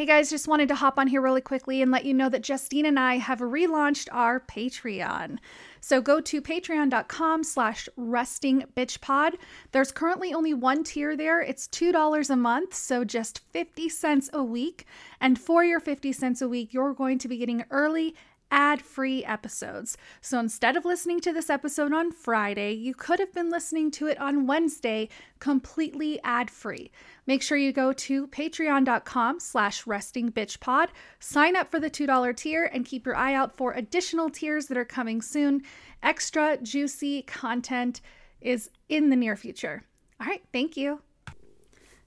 Hey guys, just wanted to hop on here really quickly and let you know that Justine and I have relaunched our Patreon. So go to patreon.com slash restingbitchpod. There's currently only one tier there. It's $2 a month, so just 50 cents a week. And for your 50 cents a week, you're going to be getting early ad free episodes. So instead of listening to this episode on Friday, you could have been listening to it on Wednesday completely ad free. Make sure you go to patreon.com slash restingbitchpod, sign up for the $2 tier, and keep your eye out for additional tiers that are coming soon. Extra juicy content is in the near future. All right, thank you.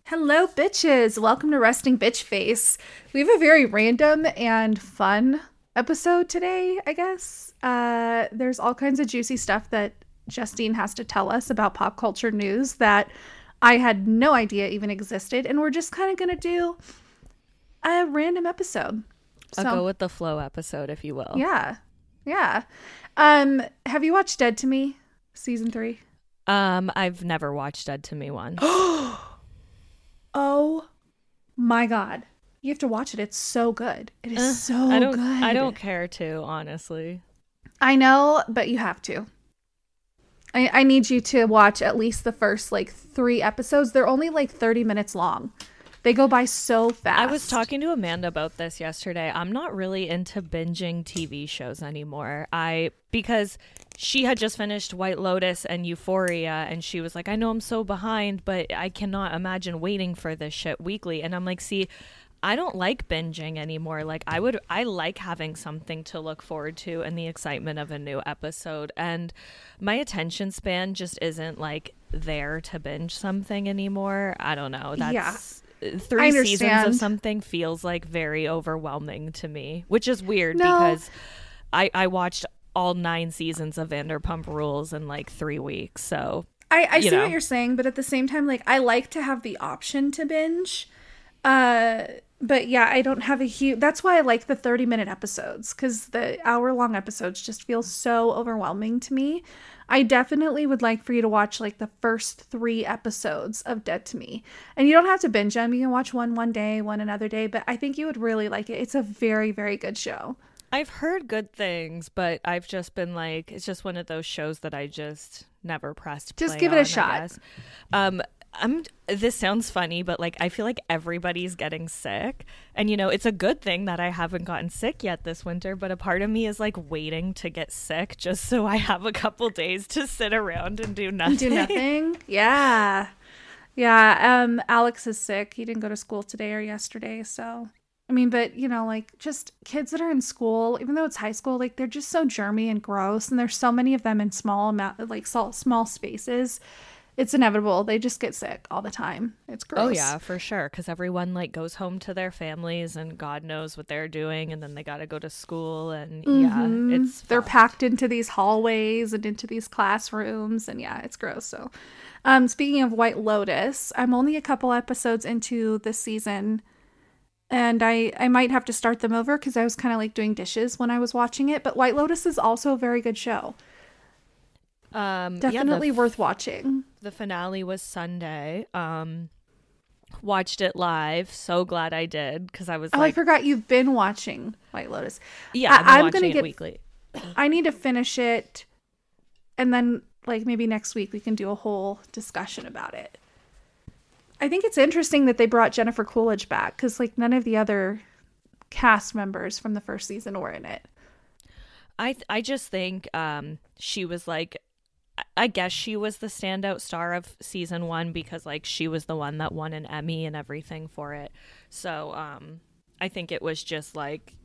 Hello, bitches. Welcome to Resting Bitch Face. We have a very random and fun episode today, I guess. Uh, there's all kinds of juicy stuff that Justine has to tell us about pop culture news that I had no idea even existed. And we're just kind of going to do a random episode. So, I'll go with the flow episode, if you will. Yeah. Yeah. Um, have you watched Dead to Me season three? Um, I've never watched Dead to Me one. oh my god. You have to watch it. It's so good. It is uh, so I don't, good. I don't care to, honestly. I know, but you have to. I, I need you to watch at least the first like three episodes. They're only like 30 minutes long. They go by so fast. I was talking to Amanda about this yesterday. I'm not really into binging TV shows anymore. I because she had just finished White Lotus and Euphoria and she was like, "I know I'm so behind, but I cannot imagine waiting for this shit weekly." And I'm like, "See, I don't like binging anymore. Like I would I like having something to look forward to and the excitement of a new episode and my attention span just isn't like there to binge something anymore. I don't know. That's yeah. three seasons of something feels like very overwhelming to me, which is weird no. because I I watched all 9 seasons of Vanderpump Rules in like 3 weeks. So I, I see know. what you're saying, but at the same time, like I like to have the option to binge. Uh but yeah, I don't have a huge. That's why I like the 30 minute episodes because the hour long episodes just feel so overwhelming to me. I definitely would like for you to watch like the first three episodes of Dead to Me. And you don't have to binge them. You can watch one one day, one another day, but I think you would really like it. It's a very, very good show. I've heard good things, but I've just been like, it's just one of those shows that I just never pressed. Just give it a shot. Um, I'm this sounds funny, but like I feel like everybody's getting sick. And you know, it's a good thing that I haven't gotten sick yet this winter, but a part of me is like waiting to get sick just so I have a couple days to sit around and do nothing. Do nothing? Yeah. Yeah, um Alex is sick. He didn't go to school today or yesterday, so I mean, but you know, like just kids that are in school, even though it's high school, like they're just so germy and gross, and there's so many of them in small amount, like small, small spaces it's inevitable. They just get sick all the time. It's gross. Oh yeah, for sure. Because everyone like goes home to their families, and God knows what they're doing, and then they got to go to school, and mm-hmm. yeah, it's they're packed into these hallways and into these classrooms, and yeah, it's gross. So, um, speaking of White Lotus, I'm only a couple episodes into this season, and I I might have to start them over because I was kind of like doing dishes when I was watching it. But White Lotus is also a very good show. Um, definitely yeah, worth watching. The finale was Sunday. Um, watched it live. So glad I did because I was. Oh, like, I forgot you've been watching White Lotus. Yeah, I- am gonna get weekly. I need to finish it, and then like maybe next week we can do a whole discussion about it. I think it's interesting that they brought Jennifer Coolidge back because like none of the other cast members from the first season were in it. I th- I just think um, she was like I guess she was the standout star of season one because like she was the one that won an Emmy and everything for it. So um I think it was just like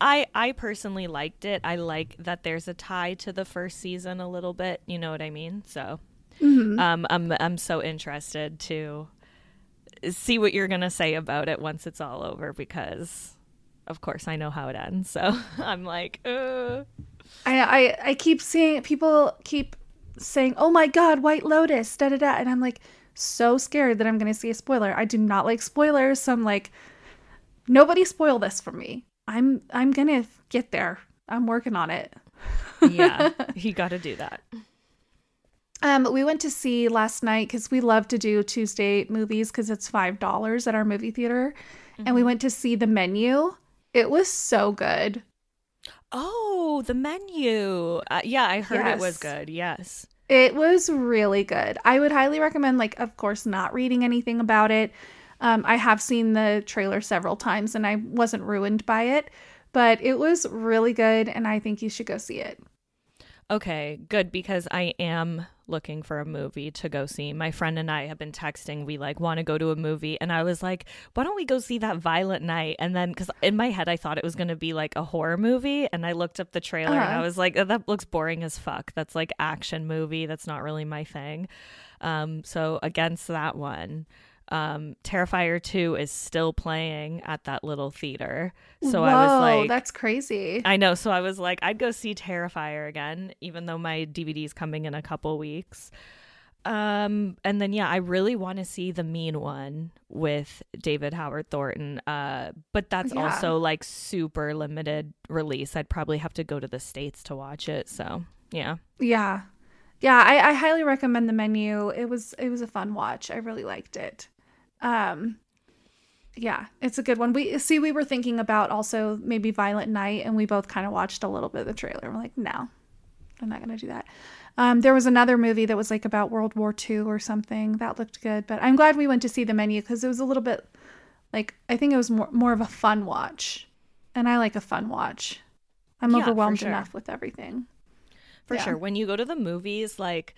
I I personally liked it. I like that there's a tie to the first season a little bit, you know what I mean? So mm-hmm. um I'm I'm so interested to see what you're going to say about it once it's all over because of course I know how it ends. So I'm like, uh I, I I keep seeing people keep saying, "Oh my God, White Lotus," da da da, and I'm like so scared that I'm gonna see a spoiler. I do not like spoilers, so I'm like, nobody spoil this for me. I'm I'm gonna get there. I'm working on it. yeah, you got to do that. Um, we went to see last night because we love to do Tuesday movies because it's five dollars at our movie theater, and we went to see the menu. It was so good. Oh, the menu. Uh, yeah, I heard it was good. Yes. It was really good. I would highly recommend, like, of course, not reading anything about it. Um, I have seen the trailer several times and I wasn't ruined by it, but it was really good and I think you should go see it. Okay, good because I am looking for a movie to go see. My friend and I have been texting. We like want to go to a movie, and I was like, "Why don't we go see that Violent Night?" And then because in my head I thought it was going to be like a horror movie, and I looked up the trailer and I Uh-huh. was like, "Oh, "That looks boring as fuck. That's like action movie. That's not really my thing." Um, so against that one. Um, Terrifier 2 is still playing at that little theater. So I was like, that's crazy. I know. So I was like, I'd go see Terrifier again, even though my DVD's coming in a couple weeks. Um, and then yeah, I really want to see the Mean One with David Howard Thornton. Uh, but that's Yeah. also like super limited release. I'd probably have to go to the states to watch it. So yeah, Yeah. Yeah, I, I highly recommend the menu. It was it was a fun watch. I really liked it. Um yeah, it's a good one. We see we were thinking about also maybe Violent Night and we both kind of watched a little bit of the trailer. We're like, no, I'm not gonna do that. Um, there was another movie that was like about World War II or something that looked good, but I'm glad we went to see the menu because it was a little bit like I think it was more more of a fun watch, and I like a fun watch. I'm Yeah, overwhelmed sure. enough with everything. for Yeah. sure. When you go to the movies, like,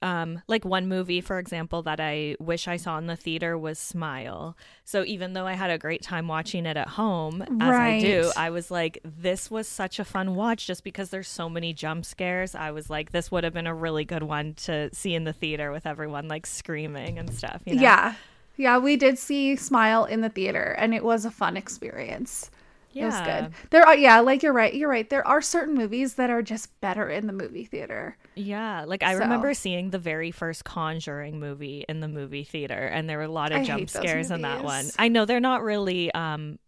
um, like one movie, for example, that I wish I saw in the theater was Smile. So even though I had a great time watching it at home, as I do, I was like, this was such a fun watch just because there's so many jump scares. I was like, this would have been a really good one to see in the theater with everyone like screaming and stuff. You know? Yeah. Yeah, we did see Smile in the theater and it was a fun experience. It was good. There are yeah, like you're right. You're right. There are certain movies that are just better in the movie theater. Yeah, like I So- remember seeing the very first Conjuring movie in the movie theater, and there were a lot of I jump scares in that one. I know they're not really um,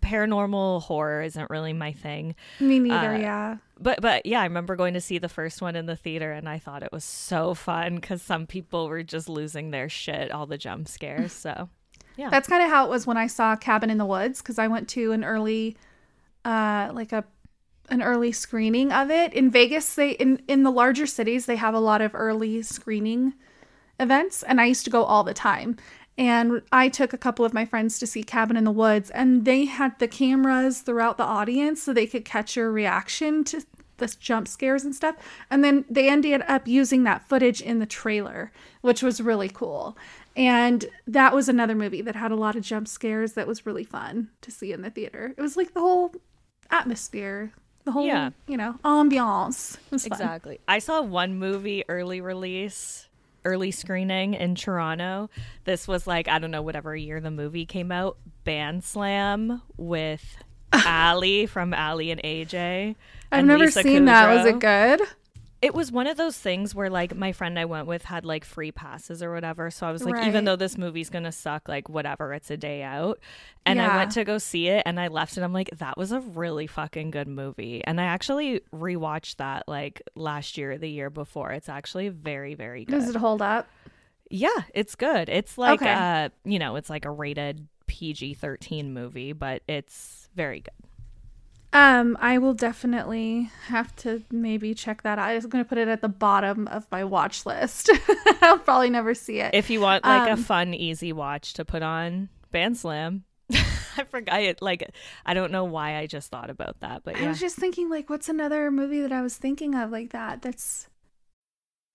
paranormal horror isn't really my thing, Me neither, Uh, yeah. but but yeah, I remember going to see the first one in the theater, and I thought it was so fun because some people were just losing their shit all the jump scares. So yeah, That's kind of how it was when I saw Cabin in the Woods cuz I went to an early uh like a an early screening of it in Vegas. They in in the larger cities they have a lot of early screening events and I used to go all the time. And I took a couple of my friends to see Cabin in the Woods and they had the cameras throughout the audience so they could catch your reaction to the jump scares and stuff. And then they ended up using that footage in the trailer, which was really cool. And that was another movie that had a lot of jump scares that was really fun to see in the theater. It was like the whole atmosphere, the whole, Yeah. you know, ambiance. Was fun. Exactly. I saw one movie early release, early screening in Toronto. This was like, I don't know, whatever year the movie came out. Bandslam with Aly from Aly and AJ. I've and never Lisa seen that. Was it good? It was one of those things where like my friend I went with had like free passes or whatever. So I was like, even though this movie's gonna suck, like whatever, it's a day out. And I went to go see it and I left and I'm like, that was a really fucking good movie. And I actually rewatched that like last year, the year before. It's actually very, very good. Does it hold up? yeah, it's good. It's like Okay. uh you know, it's like a rated PG thirteen movie, but it's very good. Um, I will definitely have to maybe check that out. I was going to put it at the bottom of my watch list. I'll probably never see it. If you want like Um, a fun, easy watch to put on, Bandslam. I forgot it. Like, I don't know why I just thought about that, but yeah. I was just thinking, like, what's another movie that I was thinking of like that? That's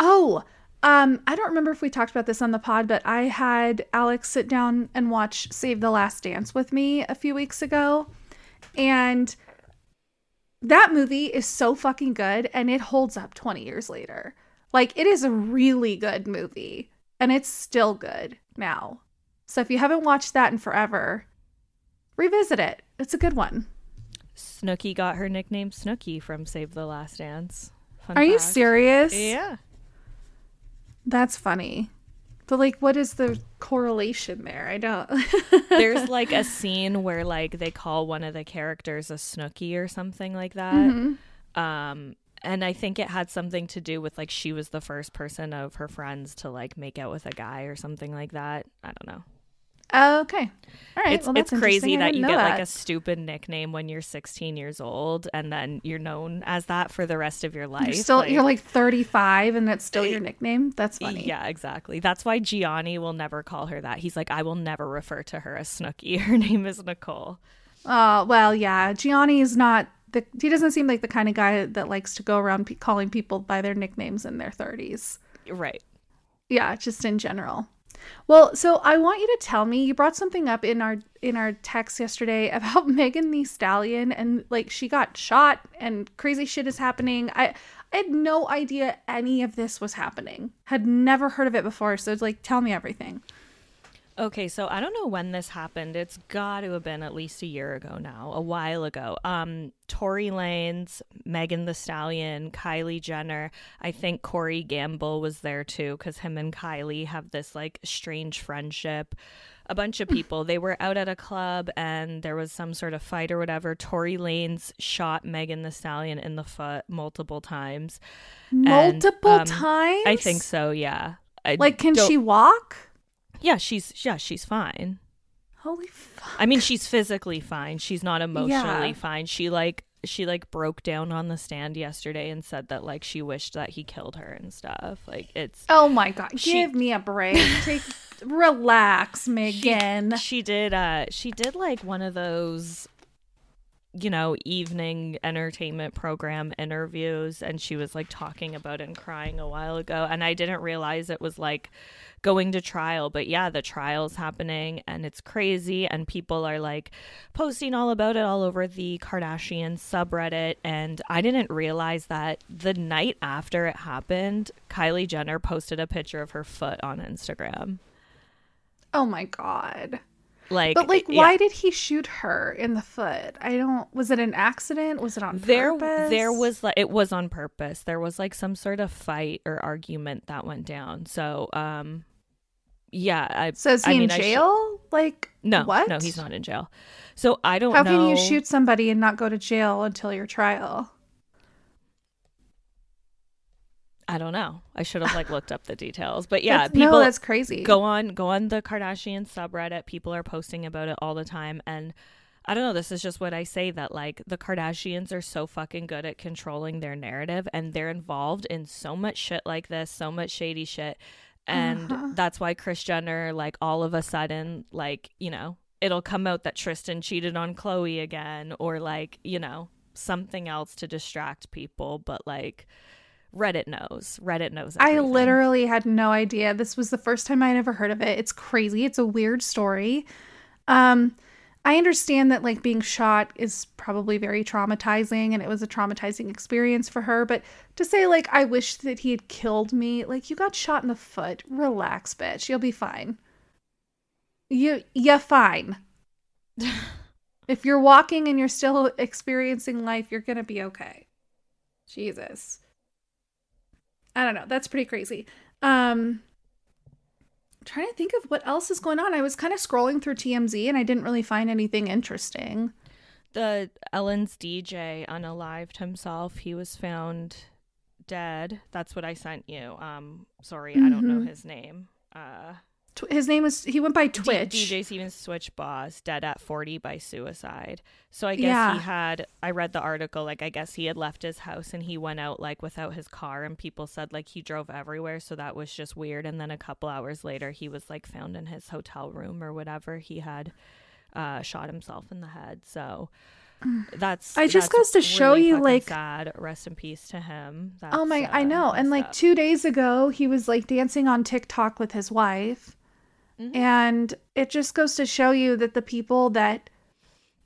Oh, um, I don't remember if we talked about this on the pod, but I had Alex sit down and watch Save the Last Dance with me a few weeks ago. And that movie is so fucking good and it holds up 20 years later. Like, it is a really good movie and it's still good now. So if you haven't watched that in forever, revisit it. It's a good one. Snooki got her nickname Snooki from Save the Last Dance. Fun Are you serious? Yeah. That's funny. But like what is the correlation there? I don't There's like a scene where like they call one of the characters a snooky or something like that. Mm-hmm. Um and I think it had something to do with like she was the first person of her friends to like make out with a guy or something like that. I don't know. Okay. All right. it's well, it's crazy that you get like a stupid nickname when you're 16 years old and then you're known as that for the rest of your life. You're still you're like 35 and that's still eh, your nickname. That's funny. Yeah, exactly. That's why Jionni will never call her that. He's like, I will never refer to her as Snooki. Her name is Nicole. Oh well, yeah. Jionni is not the. He doesn't seem like the kind of guy that likes to go around pe- calling people by their nicknames in their 30s. Right. Yeah, just in general. Well, so I want you to tell me. You brought something up in our in our text yesterday about Megan Thee Stallion and like she got shot and crazy shit is happening. I I had no idea any of this was happening. Had never heard of it before. So like, tell me everything. Okay, so I don't know when this happened. It's got to have been at least a year ago now, a while ago. Um, Tory Lanez, Megan Thee Stallion, Kylie Jenner. I think Corey Gamble was there too, because him and Kylie have this like strange friendship. A bunch of people. They were out at a club and there was some sort of fight or whatever. Tory Lanez shot Megan Thee Stallion in the foot multiple times. And, Multiple um, times. I think so. Yeah. I Like, can she walk? Yeah, she's yeah, she's fine. Holy fuck. I mean, she's physically fine. She's not emotionally Yeah. fine. She like she like broke down on the stand yesterday and said that like she wished that he killed her and stuff. Like it's Oh my god. She- Give me a break. Take relax, Megan. she did uh she did like one of those you know evening entertainment program interviews and she was like talking about and crying a while ago and I didn't realize it was like going to trial but yeah the trial's happening and it's crazy and people are like posting all about it all over the Kardashian subreddit and I didn't realize that the night after it happened Kylie Jenner posted a picture of her foot on Instagram oh my god. Like But like yeah. why did he shoot her in the foot? I don't was it an accident? Was it on there purpose? there was like it was on purpose there was like some sort of fight or argument that went down so um yeah i So is he I mean, in I sh- jail? like no what? no he's not in jail so i don't How know can you shoot somebody and not go to jail until your trial? I don't know. I should have like looked up the details. But yeah That's- people no, that's crazy. go on go on the kardashian subreddit. People are posting about it all the time. And i don't know this is just what i say that like the kardashians are so fucking good at controlling their narrative and they're involved in so much shit like this so much shady shit. And Uh-huh. that's why kris jenner like all of a sudden like you know it'll come out that tristan cheated on Khloe again or like you know something else to distract people. But like reddit knows reddit knows I literally had no idea. This was the first time I'd ever heard of it. It's crazy. It's a weird story. Um, I understand that like being shot is probably very traumatizing and it was a traumatizing experience for her, but to say like I wish that he had killed me, like you got shot in the foot. Relax, bitch. You'll be fine. You you're fine. if you're walking and you're still experiencing life, you're going to be okay. Jesus. I don't know. That's pretty crazy. Um trying to think of what else is going on. I was kind of scrolling through TMZ and I didn't really find anything interesting. the Ellen's DJ unalived himself. He was found dead. That's what I sent you. Um, sorry, I don't know Mhm. his name. Uh, His name was he went by D- Twitch. DJ Stevens tWitch Boss dead at 40 by suicide. So I guess Yeah. he had I read the article like I guess he had left his house and he went out like without his car and people said like he drove everywhere so that was just weird and then a couple hours later he was like found in his hotel room or whatever he had uh shot himself in the head. So that's I just that's goes to show really you, like- sad. Rest in peace to him. That's, Oh That's, my, I uh, know. And like up. 2 days ago, he was like dancing on TikTok with his wife. Mhm. And it just goes to show you that the people that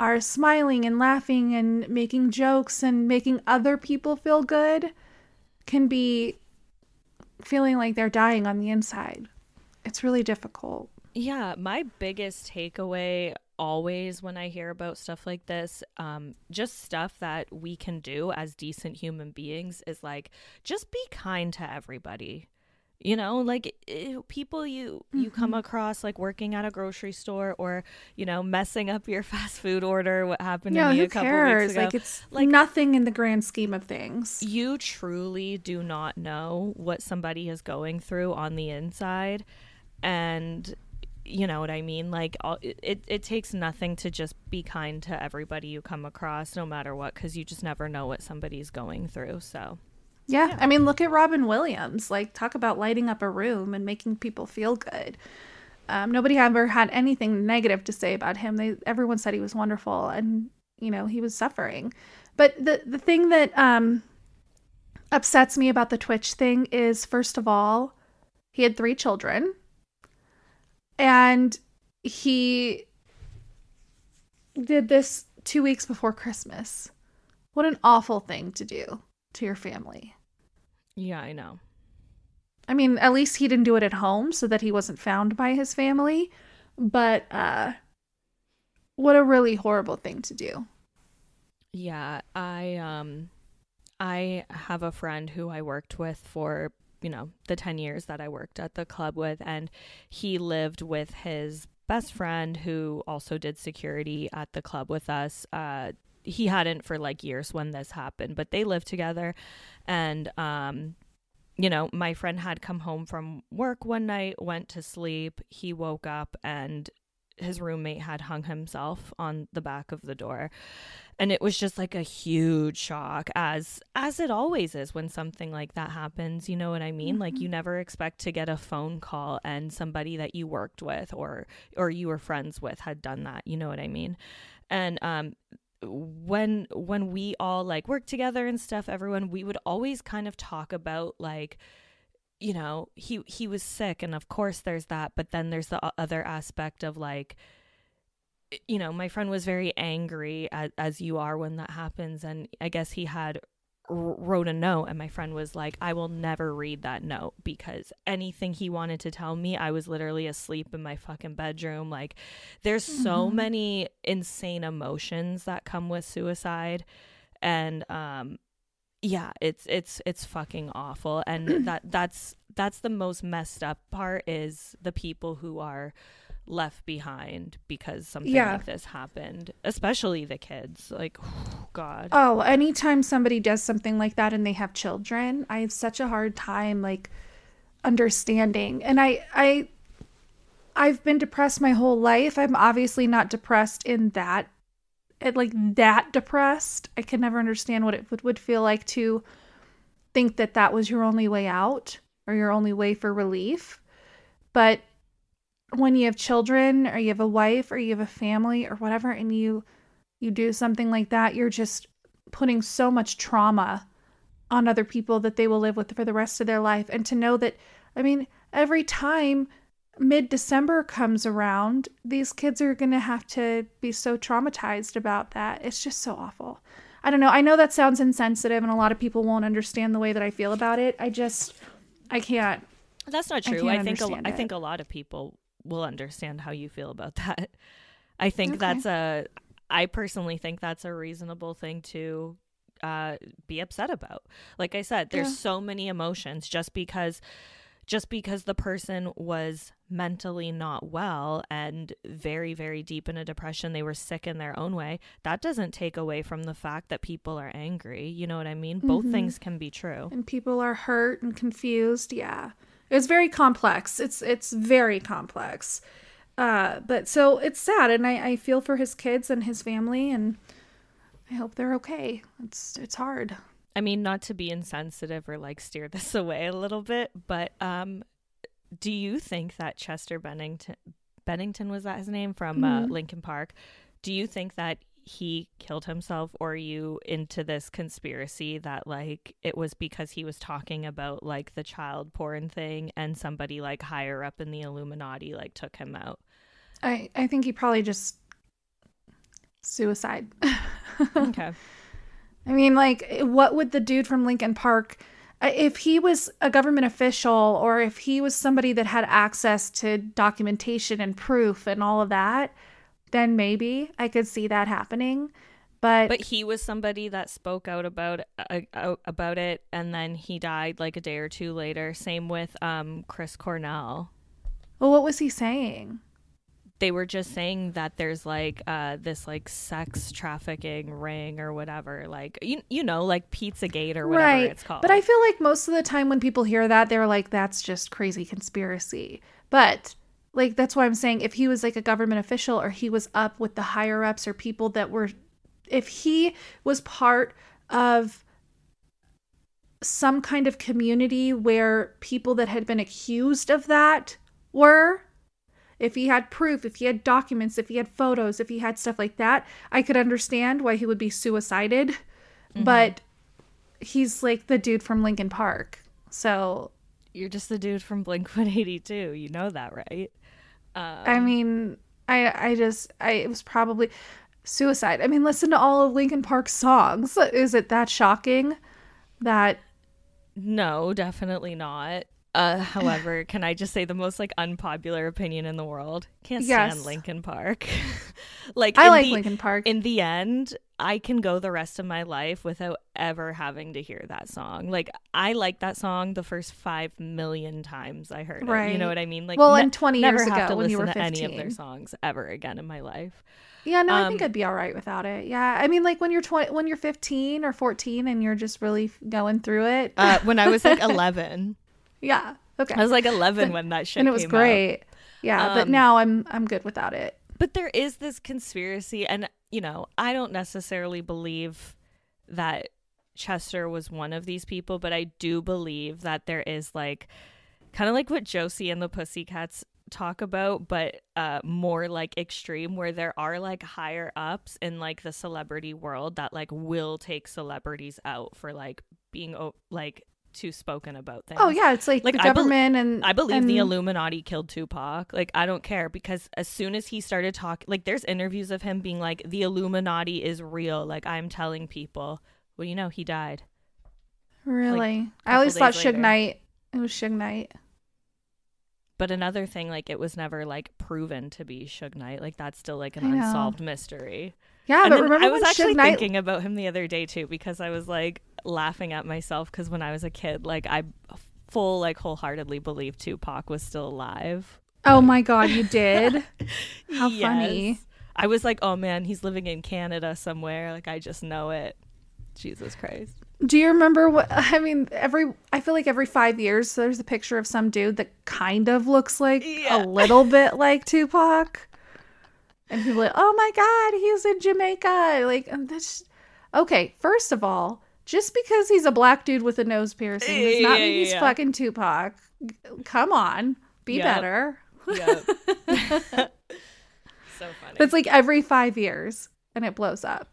are smiling and laughing and making jokes and making other people feel good can be feeling like they're dying on the inside. It's really difficult. Yeah, my biggest takeaway always when I hear about stuff like this, um, just stuff that we can do as decent human beings is like just be kind to everybody. You know, like eh, people you you come Mm-hmm. across like working at a grocery store or you know messing up your fast food order. What happened Yeah, to me who a couple cares? weeks ago? Like it's Like- nothing in the grand scheme of things. you truly do not know what somebody is going through on the inside and you know what i mean like all, it, it, it takes nothing to just be kind to everybody you come across no matter what because you just never know what somebody's going through so Yeah. I mean, look at Robin Williams. Like, talk about lighting up a room and making people feel good. Um, nobody ever had anything negative to say about him. They everyone said he was wonderful, and you know he was suffering. But the the thing that um, upsets me about the Twitch thing is, first of all, he had three children, and he did this two weeks before Christmas. What an awful thing to do to your family. yeah i know I mean, at least he didn't do it at home so that he wasn't found by his family. But uh what a really horrible thing to do. Yeah, I um I have a friend who I worked with for, you know, the 10 years that I worked at the club with and he lived with his best friend who also did security at the club with us. Uh he hadn't for like years when this happened, but they lived together. And um you know, my friend had come home from work one night, went to sleep, he woke up and his roommate had hung himself on the back of the door. And it was just like a huge shock as as it always is when something like that happens you know what i mean? Like you never expect to get a phone call and somebody that you worked with or or you were friends with had done that you know what i mean? And um when when we all like work together and stuff everyone we would always kind of talk about like you know he he was sick and of course there's that but then there's the other aspect of like you know my friend was very angry as, as you are when that happens and i guess he had wrote a note and my friend was like i will never read that note because anything he wanted to tell me i was literally asleep in my fucking bedroom. Like there's so many insane emotions that come with suicide and um yeah it's it's it's fucking awful and that that's that's the most messed up part is the people who are left behind because something Yeah. like this happened especially the kids like oh, god Oh, anytime somebody does something like that and they have children, I have such a hard time like understanding. And I I I've been depressed my whole life. I'm obviously not depressed in that it like that depressed. I can never understand what it would, would feel like to think that that was your only way out or your only way for relief. But when you have children or you have a wife or you have a family or whatever and you you do something like that, you're just putting so much trauma on other people that they will live with for the rest of their life. And to know that, I mean, every time mid December comes around, these kids are going to have to be so traumatized about that. It's just so awful. I don't know. I know that sounds insensitive and a lot of people won't understand the way that I feel about it. I just, I can't. That's not true. can't I, think a, I think a lot of people will understand how you feel about that. I think Okay. that's a I personally think that's a reasonable thing to uh be upset about. Like I said, there's Yeah. so many emotions just because just because the person was mentally not well and very very deep in a depression they were sick in their own way that doesn't take away from the fact that people are angry you know what i mean both Mhm. things can be true and people are hurt and confused yeah it's very complex. It's it's very complex. Uh but so it's sad and i i feel for his kids and his family and i hope they're okay. It's it's hard. I mean, not to be insensitive or like steer this away a little bit, but um, do you think that Chester Bennington, Bennington was that his name? From uh, Mhm. Linkin Park? Do you think that he killed himself, or you into this conspiracy that like it was because he was talking about like the child porn thing, and somebody like higher up in the Illuminati like took him out? i i think he probably just suicide Okay. I mean, like, what would the dude from Linkin Park? if he was a government official or if he was somebody that had access to documentation and proof and all of that, then maybe I could see that happening. But But he was somebody that spoke out about uh, about it, and then he died like a day or two later. Same with um Chris Cornell. well, what was he saying? They were just saying that there's like uh this like sex trafficking ring or whatever, like you you know like Pizzagate or whatever right. it's called. But I feel like most of the time when people hear that, they're like, that's just crazy conspiracy. But like, that's why I'm saying if he was like a government official or he was up with the higher ups or people that were, if he was part of some kind of community where people that had been accused of that were, if he had proof, if he had documents, if he had photos, if he had stuff like that, I could understand why he would be suicided. Mm-hmm. But he's like the dude from Linkin Park. So, You're just the dude from Blink 182. You know that, right? I um, mean, I I just I it was probably suicide. I mean, listen to all of Linkin Park's songs. Is it that shocking that No, definitely not. Uh, however, can I just say the most like unpopular opinion in the world? Can't stand Yes. Linkin Park. like I like the- Linkin Park. In the end, I can go the rest of my life without ever having to hear that song. Like I like that song the first five million times I heard it. You know what I mean? Like Well, ne- and 20 never years have ago to when you were to any of their 15. songs ever again in my life. Yeah, no, I think Um, I'd be all right without it. Yeah, I mean, like when you're twenty, when you're fifteen or fourteen, and you're just really going through it. Uh, when I was like 11, yeah, okay, I was like 11 when that shit and it was came out. great. Yeah, but Um, now I'm I'm good without it. but there is this conspiracy and you know i don't necessarily believe that chester was one of these people but i do believe that there is like kind of like what josie and the pussycats talk about but uh more like extreme where there are like higher ups in like the celebrity world that like will take celebrities out for like being like too spoken about things Oh yeah, it's like, Like, the I government and I believe the Illuminati killed Tupac. Like I don't care because as soon as he started talking, like there's interviews of him being like, "The Illuminati is real." Like I'm telling people. Well, you know, he died. Really, I always thought Suge. Knight. It was Suge Knight. But another thing, like it was never like proven to be Suge Knight. Like that's still like an unsolved mystery. Yeah, and but remember I was actually Suge Knight? thinking about him the other day too because I was like laughing at myself because when I was a kid, like I full like wholeheartedly believed Tupac was still alive. oh my god, you did. How funny. I was like, oh man, he's living in Canada somewhere. Like I just know it. Jesus Christ. Do you remember what? I mean, every I feel like every five years there's a picture of some dude that kind of looks like Yeah. a little bit like Tupac, and people are like, oh my god, he's in Jamaica. Like, that's okay. First of all, just because he's a black dude with a nose piercing does not mean he's fucking Tupac. Come on, be Yep. better. Yep. so funny. It's like every five years, and it blows up.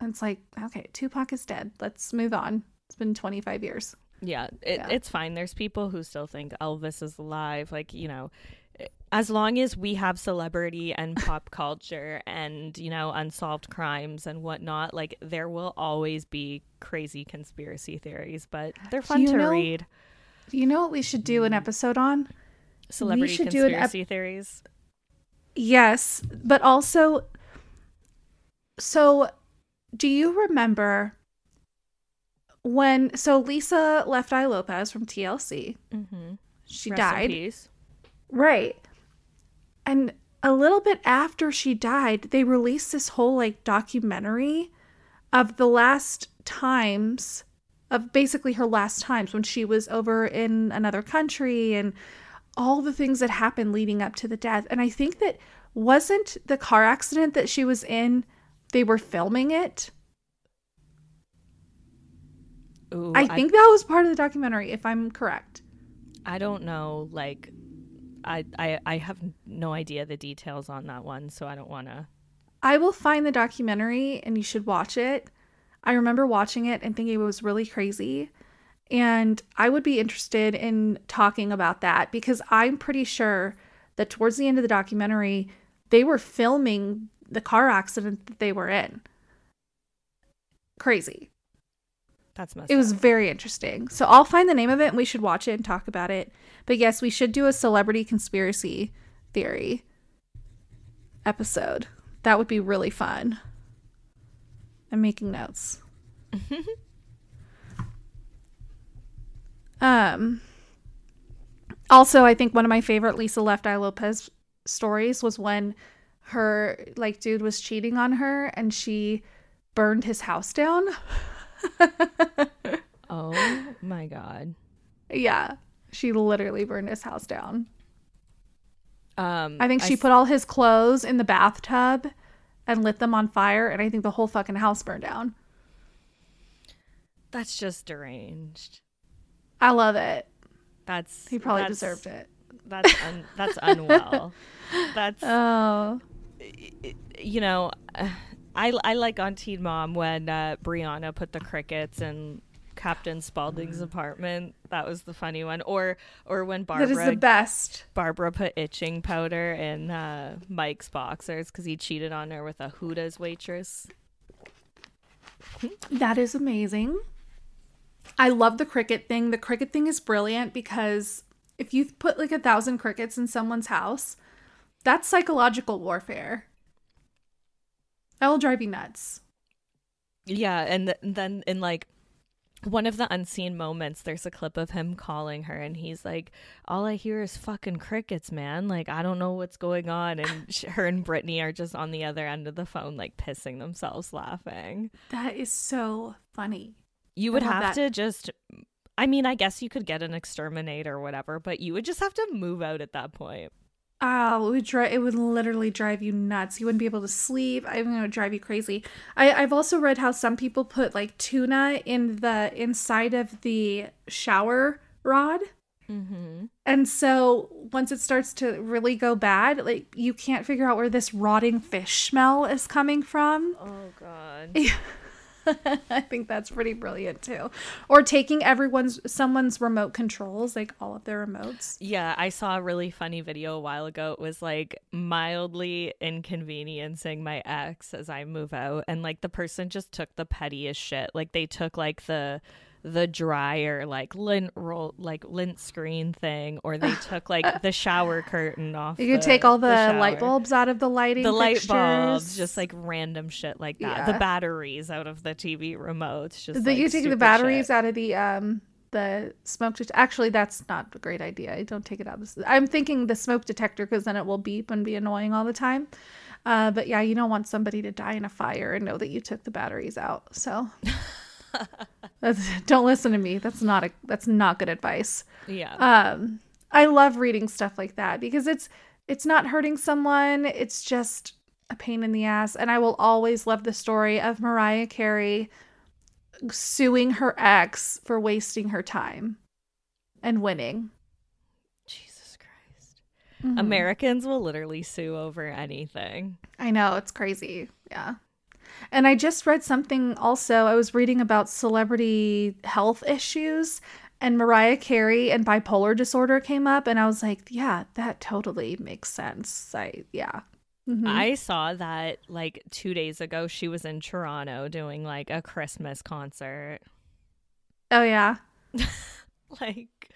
And it's like, okay, Tupac is dead. Let's move on. It's been 25 years. yeah, it, Yeah. it's fine. There's people who still think Elvis is alive. Like, you know, as long as we have celebrity and pop culture and, you know, unsolved crimes and whatnot, like, there will always be crazy conspiracy theories, but they're fun you to know- read. You know what we should do an episode on? Celebrity should do an ep- conspiracy theories. Yes, but also so do you remember when so Lisa Left Eye Lopez from TLC, Mm-hmm. she Rest died. Right. And a little bit after she died, they released this whole like documentary of the last times of basically her last times when she was over in another country and all the things that happened leading up to the death. And I think that wasn't the car accident that she was in, they were filming it. Ooh, I think that was part of the documentary, if I'm correct. I don't know. Like, I I I have no idea the details on that one, so I don't want to. I will find the documentary and you should watch it. I remember watching it and thinking it was really crazy. And I would be interested in talking about that because I'm pretty sure that towards the end of the documentary, they were filming the car accident that they were in. Crazy. That's messed It was up. very interesting. So I'll find the name of it and we should watch it and talk about it. But yes, we should do a celebrity conspiracy theory episode. That would be really fun. I'm making notes. um also I think one of my favorite Lisa Left Eye Lopez stories was when her like dude was cheating on her and she burned his house down. Oh my god. Yeah. She literally burned his house down. Um, I think she s- put all his clothes in the bathtub and lit them on fire, and I think the whole fucking house burned down. That's just deranged. I love it. That's He probably that's- deserved it. That's un, that's unwell. That's Oh. you know, I I like on Teen Mom when uh, Brianna put the crickets in Captain Spaulding's apartment. That was the funny one. Or or when Barbara That is the best. Barbara put itching powder in uh, Mike's boxers because he cheated on her with a Hooters waitress. That is amazing. I love the cricket thing. The cricket thing is brilliant because if you put like a thousand crickets in someone's house, that's psychological warfare. That will drive you nuts. Yeah, and th- then in like one of the unseen moments, there's a clip of him calling her, and he's like, "All I hear is fucking crickets, man. Like I don't know what's going on." And sh- her and Brittany are just on the other end of the phone, like pissing themselves laughing. That is so funny. You would have that. to just. I mean, I guess you could get an exterminator or whatever, but you would just have to move out at that point. Oh, it would drive. It would literally drive you nuts. You wouldn't be able to sleep. I mean, it would drive you crazy. I, I've also read how some people put like tuna in the inside of the shower rod, Mm-hmm. and so once it starts to really go bad, like you can't figure out where this rotting fish smell is coming from. Oh God. I think that's pretty brilliant too. Or taking everyone's someone's remote controls, like all of their remotes. Yeah, I saw a really funny video a while ago. It was like mildly inconveniencing my ex as I move out, and like the person just took the pettiest shit. Like they took like the the dryer like lint roll like lint screen thing, or they took like the shower curtain off. You could take all the, light bulbs out of the lighting. The light bulbs, just like random shit like that. Yeah. The batteries out of the TV remotes, just The, like, you take the batteries shit. out of the um the smoke detector. Actually, that's not a great idea. I don't take it out. Of the, I'm thinking the smoke detector because then it will beep and be annoying all the time. Uh, but yeah, you don't want somebody to die in a fire and know that you took the batteries out. So don't listen to me. That's not a that's not good advice. Yeah. Um, I love reading stuff like that because it's it's not hurting someone. It's just a pain in the ass. And I will always love the story of Mariah Carey suing her ex for wasting her time and winning. Jesus Christ. Mhm. Americans will literally sue over anything. I know, it's crazy. Yeah. And I just read something also. I was reading about celebrity health issues and Mariah Carey and bipolar disorder came up and I was like, yeah, that totally makes sense. I yeah. Mhm. I saw that like two days ago. She was in Toronto doing like a Christmas concert. oh yeah. Like,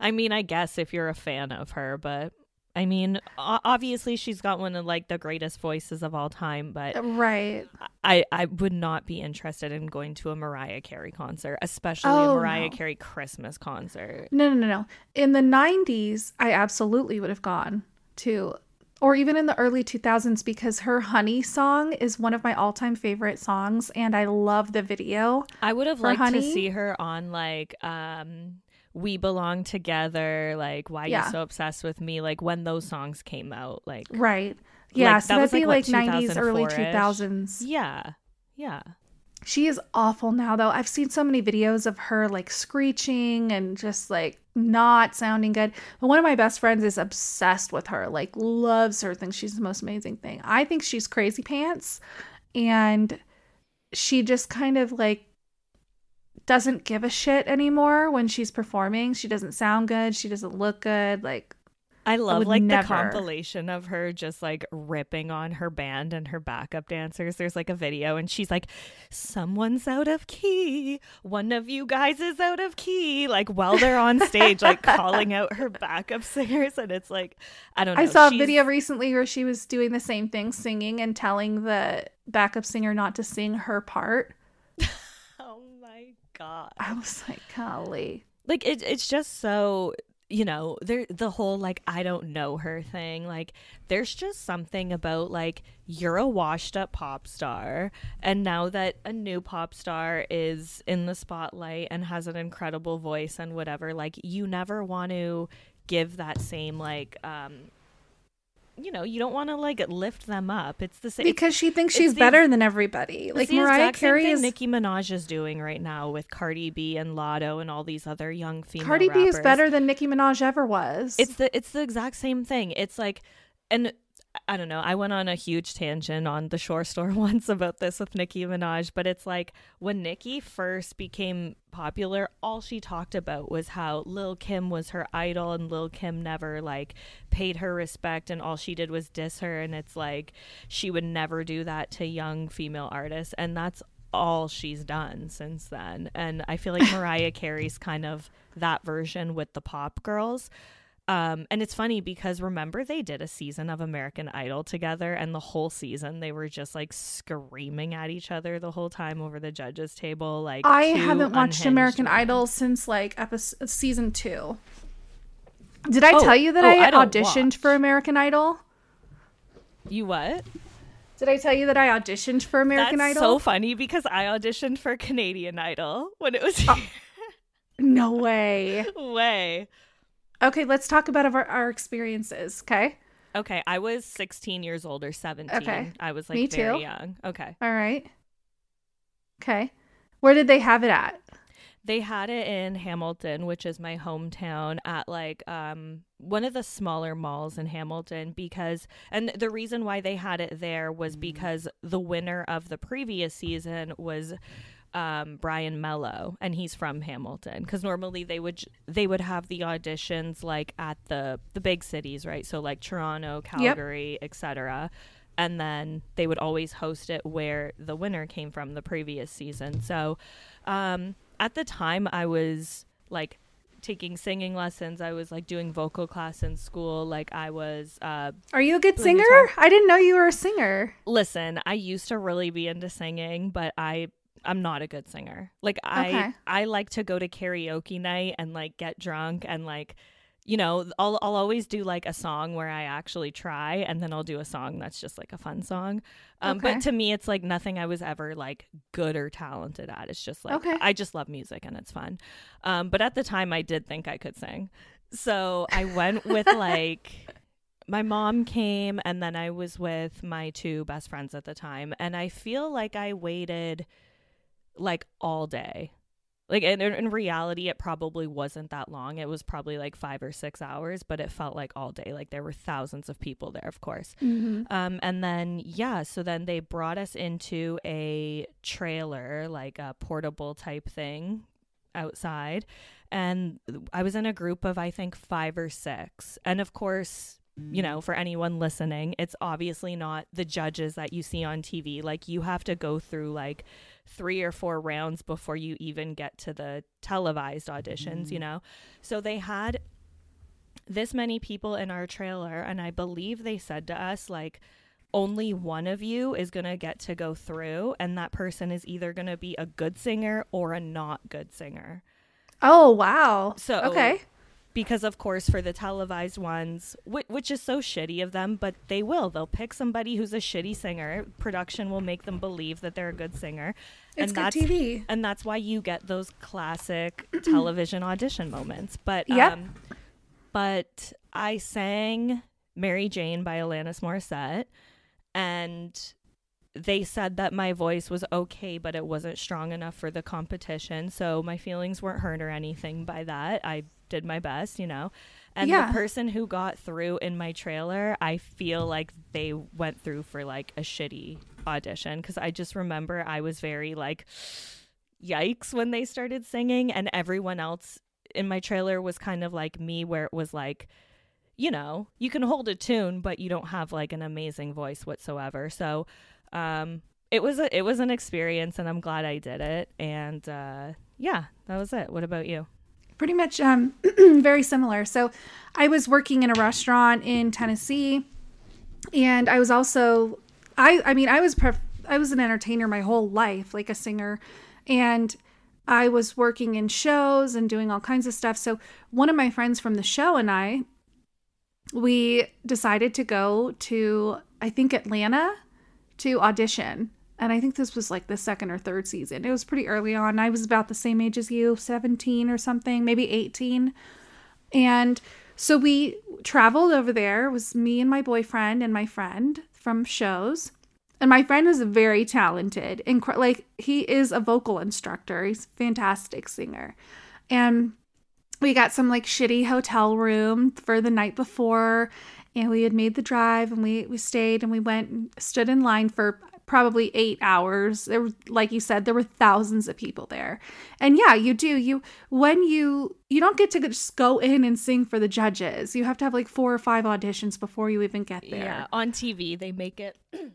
I mean, I guess if you're a fan of her, but I mean, obviously she's got one of like the greatest voices of all time. But Right. I I would not be interested in going to a Mariah Carey concert, especially Oh, a Mariah no. Carey Christmas concert. No, no, no, no. In the 90s, I absolutely would have gone to, or even in the early 2000s, because her Honey song is one of my all time favorite songs. And I love the video. I would have liked to see her on like um We Belong Together, like Why Yeah. You So Obsessed with Me, like when those songs came out. Like Right. Yeah. Like, so that that'd was, be like, like, 90s, early 2000s. Yeah. Yeah. She is awful now, though. I've seen so many videos of her like screeching and just like not sounding good. But one of my best friends is obsessed with her, like, loves her, thinks she's the most amazing thing. I think she's crazy pants. And she just kind of like doesn't give a shit anymore when she's performing. She doesn't sound good. She doesn't look good. Like, I love would like never. the compilation of her just like ripping on her band and her backup dancers. There's like a video and she's like, Someone's out of key. One of you guys is out of key. Like while they're on stage, like calling out her backup singers. And it's like, I don't know. I saw a video recently where she was doing the same thing, singing and telling the backup singer not to sing her part. God. I was like, golly. like it, it's just so you know there the whole like i don't know her thing like there's just something about like you're a washed up pop star and now that a new pop star is in the spotlight and has an incredible voice and whatever like you never want to give that same like um you know you don't want to like lift them up it's the same Because she thinks she's the better than everybody. Like Mariah Carey thing is Nicki Minaj is doing right now with Cardi B and Latto and all these other young female Cardi B is better than Nicki Minaj ever was. It's the it's the exact same thing. It's like and I don't know. I went on a huge tangent on the Shore Store once about this with Nicki Minaj, but it's like when Nicki first became popular, all she talked about was how Lil Kim was her idol and Lil Kim never like paid her respect and all she did was diss her and it's like she would never do that to young female artists and that's all she's done since then. And I feel like Mariah Carey's kind of that version with the pop girls. Um, and it's funny because remember they did a season of American Idol together, and the whole season they were just like screaming at each other the whole time over the judges' table. Like I haven't watched American women. Idol since like episode season two. Did I Oh, tell you that oh, I, I auditioned watch. for American Idol? You what? Did I tell you that I auditioned for American That's Idol? so funny because I auditioned for Canadian Idol when it was Oh. no way. way. Okay, let's talk about our, our experiences. Okay. Okay, I was 16 years old or 17. Okay. I was like Me very too. young. Okay. All right. Okay. Where did they have it at? They had it in Hamilton, which is my hometown, at like um one of the smaller malls in Hamilton because and the reason why they had it there was because the winner of the previous season was um Brian Melo and he's from Hamilton cuz normally they would they would have the auditions like at the the big cities, right? So like Toronto, Calgary, etc. And then they would always host it where the winner came from the previous season. So um at the time I was like taking singing lessons. I was like doing vocal class in school. Like I was uh Are you a good singer? guitar. I didn't know you were a singer. listen, I used to really be into singing, but I I'm not a good singer. Like I Okay. I like to go to karaoke night and like get drunk and like you know, I'll I'll always do like a song where I actually try and then I'll do a song that's just like a fun song. Um Okay. but to me it's like nothing I was ever like good or talented at. It's just like Okay. I just love music and it's fun. Um but at the time I did think I could sing. So I went with like my mom came and then I was with my two best friends at the time and I feel like I waited like all day. Like in, in reality it probably wasn't that long. It was probably like 5 or 6 hours, but it felt like all day. Like there were thousands of people there, of course. Mm-hmm. Um, and then yeah, so then they brought us into a trailer, like a portable type thing outside, and I was in a group of I think five or six, and of course. You know, for anyone listening, it's obviously not the judges that you see on TV. Like, you have to go through like three or four rounds before you even get to the televised auditions, you mm-hmm. know? So they had this many people in our trailer and i believe they said to us like only one of you is going to get to go through and that person is either going to be a good singer or a not good singer Oh wow. So- okay. Because of course for the televised ones whi- which is so shitty of them but they will. They'll pick somebody who's a shitty singer. Production will make them believe that they're a good singer. It's and good that's TV. and that's why you get those classic television audition moments. But Yep. um but i sang mary jane by alanis morissette and they said that my voice was okay but it wasn't strong enough for the competition so my feelings weren't hurt or anything by that. I did my best you know and Yeah. the person who got through in my trailer i feel like they went through for like a shitty audition because i just remember i was very like yikes when they started singing and everyone else in my trailer was kind of like me where it was like you know, you can hold a tune, but you don't have like an amazing voice whatsoever. So, um, it was a it was an experience, and I'm glad I did it. And uh, yeah, that was it. What about you? Pretty much um, very similar. So, I was working in a restaurant in Tennessee, and I was also I I mean I was pref- I was an entertainer my whole life, like a singer, and I was working in shows and doing all kinds of stuff. So one of my friends from the show and I, we decided to go to I think Atlanta to audition. And I think this was like the second or third season. It was pretty early on. I was about the same age as you, 17 or something, maybe 18. And so we traveled over there. It was me and my boyfriend and my friend from shows. And my friend was very talented. and like he is a vocal instructor. He's a fantastic singer. And we got some like shitty hotel room for the night before and we had made the drive and we we stayed and we went and stood in line for probably eight hours there were like you said there were thousands of people there and yeah you do you when you you don't get to just go in and sing for the judges you have to have like four or five auditions before you even get there yeah on tv they make it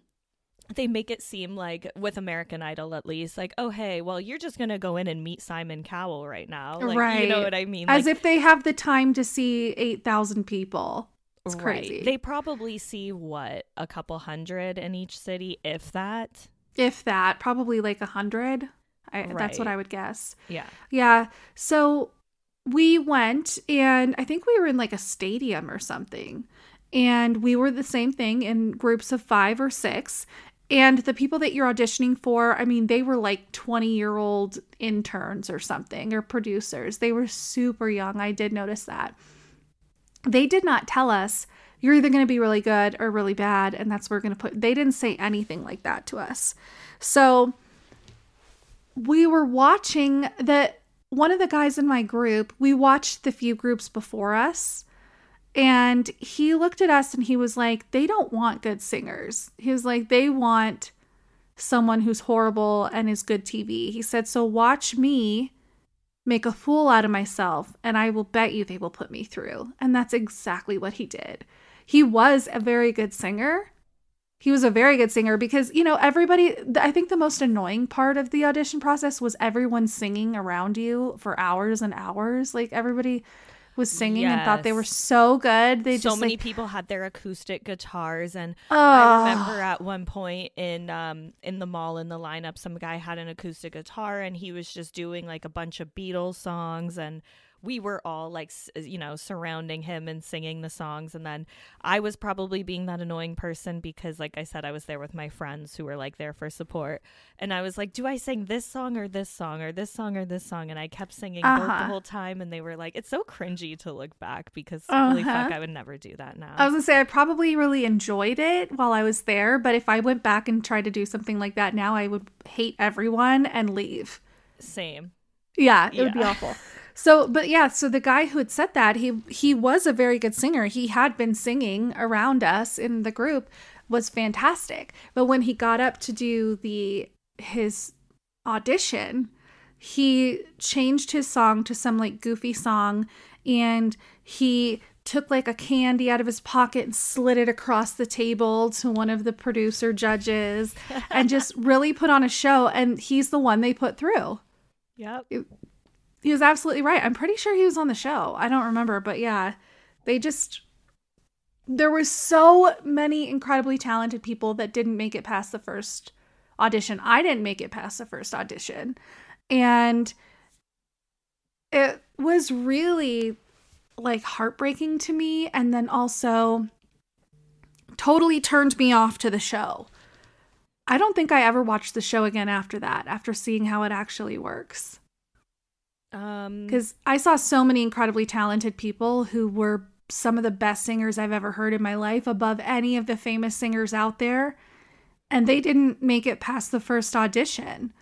they make it seem like with American Idol at least, like, oh hey, well you're just gonna go in and meet Simon Cowell right now, like, right? You know what I mean? As like, if they have the time to see eight thousand people. It's crazy. Right. They probably see what a couple hundred in each city, if that. If that, probably like a hundred. Right. That's what I would guess. Yeah. Yeah. So we went, and I think we were in like a stadium or something and we were the same thing in groups of five or six and the people that you're auditioning for, I mean, they were like 20 year old interns or something, or producers. They were super young. I did notice that. They did not tell us you're either going to be really good or really bad, and that's where we're going to put. They didn't say anything like that to us. So we were watching that one of the guys in my group, we watched the few groups before us and he looked at us and he was like, they don't want good singers. He was like, they want someone who's horrible and is good TV. He said, so watch me make a fool out of myself and I will bet you they will put me through. And that's exactly what he did. He was a very good singer. He was a very good singer because, you know, everybody, I think the most annoying part of the audition process was everyone singing around you for hours and hours. Like everybody was singing yes. and thought they were so good. They so just many like, people had their acoustic guitars, and I remember at one point in um in the mall in the lineup, some guy had an acoustic guitar and he was just doing like a bunch of Beatles songs and we were all like you know surrounding him and singing the songs and then i was probably being that annoying person because like i said i was there with my friends who were like there for support and i was like do i sing this song or this song or this song or this song and i kept singing uh-huh. both the uh-huh. whole time and they were like it's so cringy to look back because uh-huh. holy fuck i would never do that now i was gonna say i probably really enjoyed it while i was there but if i went back and tried to do something like that now i would hate everyone and leave same yeah it yeah. would be awful So, but yeah, so the guy who had said that, he he was a very good singer. He had been singing around us in the group was fantastic. But when he got up to do the his audition, he changed his song to some like goofy song and he took like a candy out of his pocket and slid it across the table to one of the producer judges and just really put on a show and he's the one they put through. Yep. It, he was absolutely right. I'm pretty sure he was on the show. I don't remember, but yeah, they just there were so many incredibly talented people that didn't make it past the first audition. I didn't make it past the first audition. And it was really like heartbreaking to me and then also totally turned me off to the show. I don't think I ever watched the show again after that, after seeing how it actually works. Um, because I saw so many incredibly talented people who were some of the best singers I've ever heard in my life, above any of the famous singers out there, and they didn't make it past the first audition.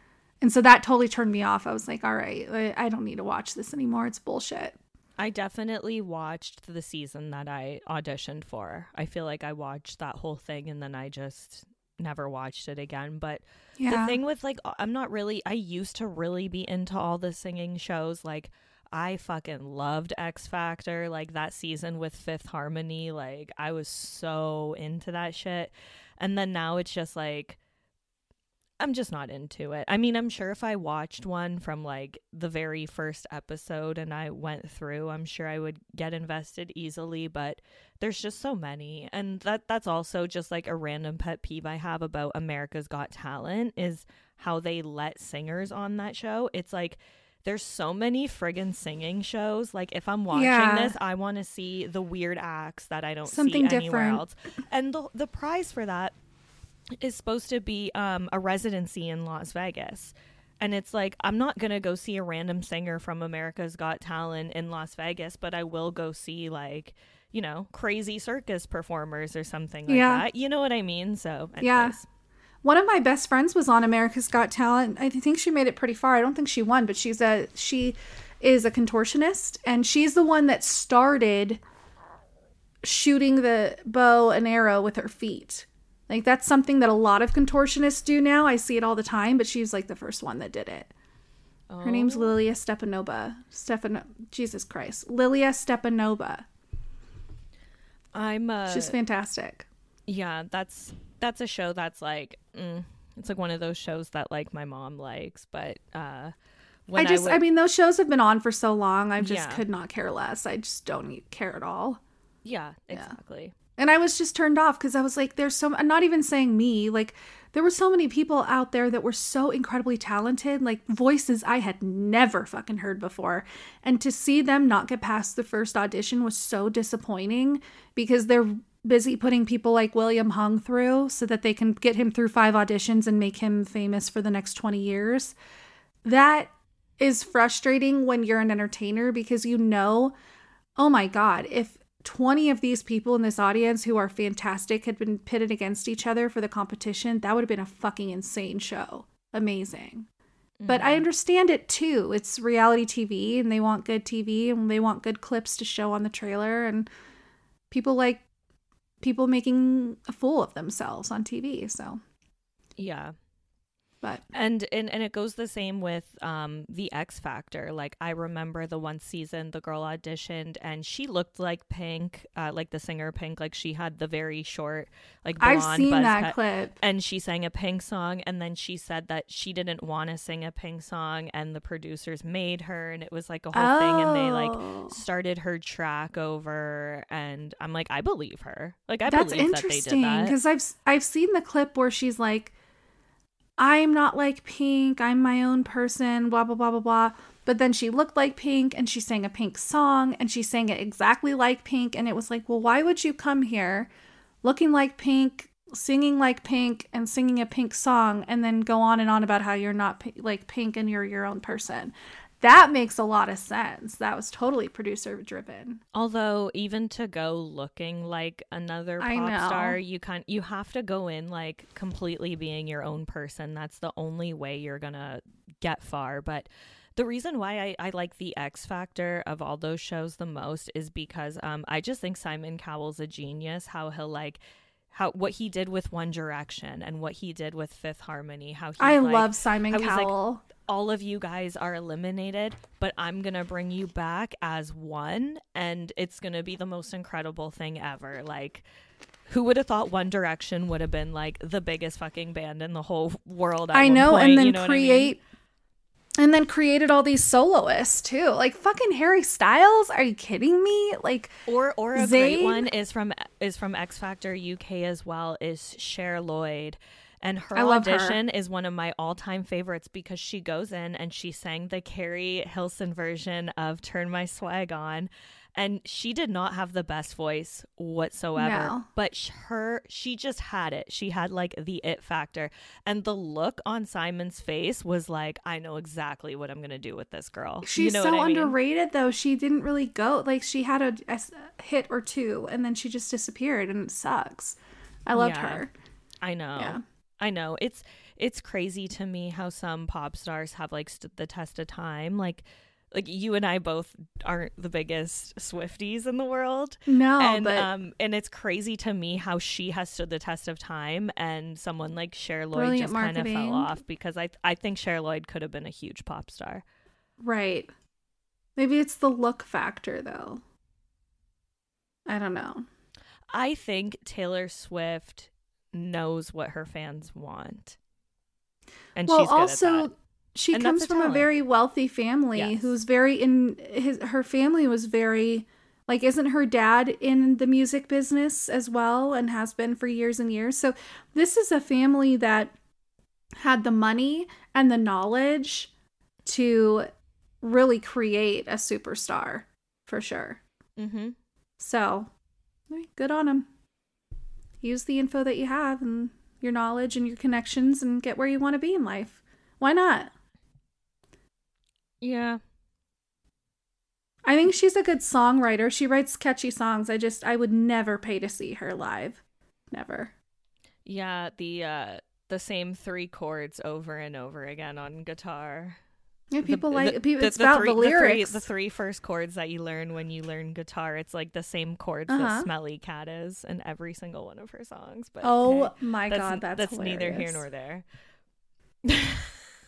And so that totally turned me off. I was like, all right, I don't need to watch this anymore. It's bullshit. I definitely watched the season that I auditioned for. I feel like I watched that whole thing and then I just never watched it again. But yeah. the thing with like, I'm not really, I used to really be into all the singing shows. Like, I fucking loved X Factor, like that season with Fifth Harmony. Like I was so into that shit. And then now it's just like I'm just not into it. I mean, I'm sure if I watched one from like the very first episode and I went through, I'm sure I would get invested easily, but there's just so many. And that that's also just like a random pet peeve I have about America's Got Talent is how they let singers on that show. It's like there's so many friggin' singing shows. Like if I'm watching Yeah. this, I want to see the weird acts that I don't Something see anywhere different. else. And the the prize for that is supposed to be um, a residency in Las Vegas. And it's like, I'm not going to go see a random singer from America's Got Talent in Las Vegas, but I will go see, like, you know, crazy circus performers or something like Yeah. that. You know what I mean? So, Yeah. One of my best friends was on America's Got Talent. I think she made it pretty far. I don't think she won, but she's a she is a contortionist and she's the one that started shooting the bow and arrow with her feet. Like that's something that a lot of contortionists do now. I see it all the time, but she's like the first one that did it. Her name's Lilia Stepanova. Stefan Jesus Christ. Lilia Stepanova. I'm, uh, She's fantastic. yeah, that's, that's a show that's like, mm, it's like one of those shows that, like, my mom likes, but, uh, when I just, would- I, mean, those shows have been on for so long. I just Yeah. could not care less. I just don't care at all. yeah, exactly. And I was just turned off because I was like, there's so, I'm not even saying me, like, there were so many people out there that were so incredibly talented, like voices I had never fucking heard before. And to see them not get past the first audition was so disappointing because they're busy putting people like William Hung through so that they can get him through five auditions and make him famous for the next 20 years. That is frustrating when you're an entertainer because you know, oh my God, if 20 of these people in this audience who are fantastic had been pitted against each other for the competition, that would have been a fucking insane show. Amazing. But I mm-hmm. understand it too. It's reality TV and they want good TV and they want good clips to show on the trailer and people like people making a fool of themselves on TV. So, Yeah. But And, and and it goes the same with um the X Factor. Like I remember the one season the girl auditioned and she looked like Pink, uh, like the singer Pink. Like she had the very short, like blonde I've seen buzz that cut. clip. And she sang a Pink song, and then she said that she didn't want to sing a Pink song, and the producers made her, and it was like a whole thing. And they Oh. like started her track over, and I'm like, I believe her. Like I That's believe that they did interesting that. because I've I've seen the clip where she's like, "I'm not like Pink. I'm my own person." Blah blah blah blah blah. But then she looked like Pink and she sang a Pink song and she sang it exactly like Pink and it was like, well, why would you come here, looking like Pink, singing like Pink, and singing a Pink song, and then go on and on about how you're not like Pink and you're your own person? That makes a lot of sense. That was totally producer driven. Although even to go looking like another pop star, you can you have to go in like completely being your own person. That's the only way you're gonna get far. But the reason why I, I like the X Factor of all those shows the most is because um I just think Simon Cowell's a genius. How he'll like how what he did with One Direction and what he did with Fifth Harmony. How he I like, love Simon he's like, Cowell. All of you guys are eliminated, but I'm going to bring you back as one and it's going to be the most incredible thing ever. Like who would have thought One Direction would have been like the biggest fucking band in the whole world? I know, point, and then you know what I mean? create and then created all these soloists too. Like fucking Harry Styles. Are you kidding me? Like or or a great one is from is from X Factor UK as well is Cher Lloyd. And her love her. audition is one of my all-time favorites because she goes in and she sang the Keri Hilson version of "Turn My Swag On," and she did not have the best voice whatsoever. No. But her, she just had it. She had like the it factor, and the look on Simon's face was like, "I know exactly what I'm gonna do with this girl." she's you know so I mean? underrated though. She didn't really go like she had a hit or two and then she just disappeared and it sucks. I loved Yeah. her. I know. Yeah. I know. It's it's crazy to me how some pop stars have like stood the test of time. Like like you and I both aren't the biggest Swifties in the world. No, and but um and it's crazy to me how she has stood the test of time and someone like Cher Lloyd just kind of fell off because I I think Cher Lloyd could have been a huge pop star. right. Maybe it's the look factor though. I don't know. I think Taylor Swift knows what her fans want. And well, she's also she And comes a from a talent. very wealthy family Yes. who's very in his her family was very like isn't her dad in the music business as well and has been for years and years. So this is a family that had the money and the knowledge to really create a superstar for sure. Mm-hmm. So, good on him. Use the info that you have and your knowledge and your connections and get where you want to be in life. Why not? Yeah. I think she's a good songwriter. She writes catchy songs. I just I would never pay to see her live. Never. Yeah, the uh the same three chords over and over again on guitar. Yeah, people the- like people, the- it's the about three, the lyrics. The three, the three first chords that you learn when you learn guitar, it's like the same chords Uh-huh. that Smelly Cat is in every single one of her songs. But oh hey, my that's, god, that's that's neither here nor there.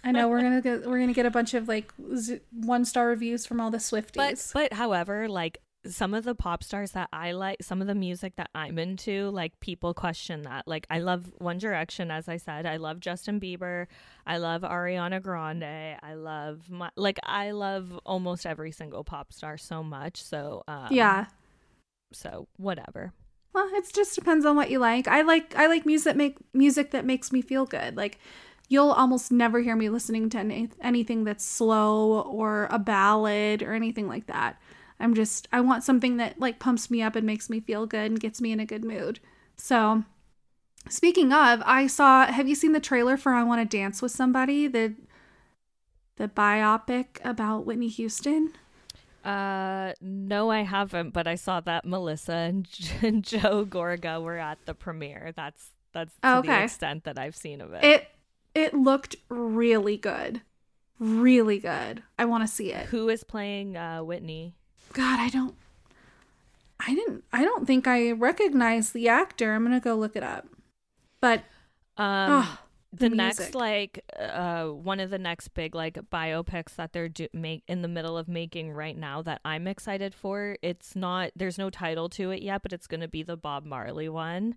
I know we're gonna get we're gonna get a bunch of like z- one star reviews from all the Swifties. But but however, like some of the pop stars that I like, some of the music that I'm into, like people question that. Like I love One Direction, as I said. I love Justin Bieber. I love Ariana Grande. I love my like I love almost every single pop star so much. So um, yeah, So whatever. Well, it just depends on what you like. I like I like music make music that makes me feel good. Like you'll almost never hear me listening to any, anything that's slow or a ballad or anything like that. I'm just I want something that like pumps me up and makes me feel good and gets me in a good mood. So, speaking of, I saw have you seen the trailer for I Want to Dance with Somebody, the the biopic about Whitney Houston? Uh, no, I haven't, but I saw that Melissa and, and Joe Gorga were at the premiere. That's that's to Oh, the extent that I've seen of it. It it looked really good. Really good. I want to see it. Who is playing uh, Whitney? God, I don't I didn't I don't think I recognize the actor. I'm going to go look it up. But Um, oh, the, the next like uh one of the next big like biopics that they're do- make in the middle of making right now that I'm excited for. It's not there's no title to it yet, but it's going to be the Bob Marley one.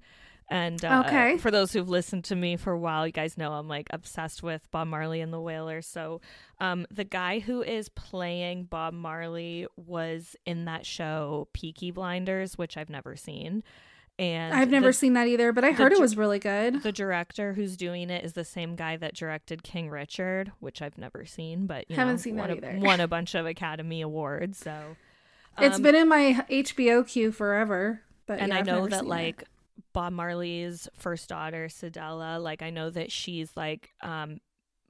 And uh, Okay. for those who've listened to me for a while, you guys know I'm like obsessed with Bob Marley and the Wailers. So, um, the guy who is playing Bob Marley was in that show Peaky Blinders, which I've never seen. And I've never the- seen that either, but I heard it was really good. the director who's doing it is the same guy that directed King Richard, which I've never seen, but you Haven't know, seen won that a, either. won a bunch of Academy Awards. So it's been in my HBO queue forever, but and yeah, I know that like Bob Marley's first daughter, Cedella, like I know that she's like um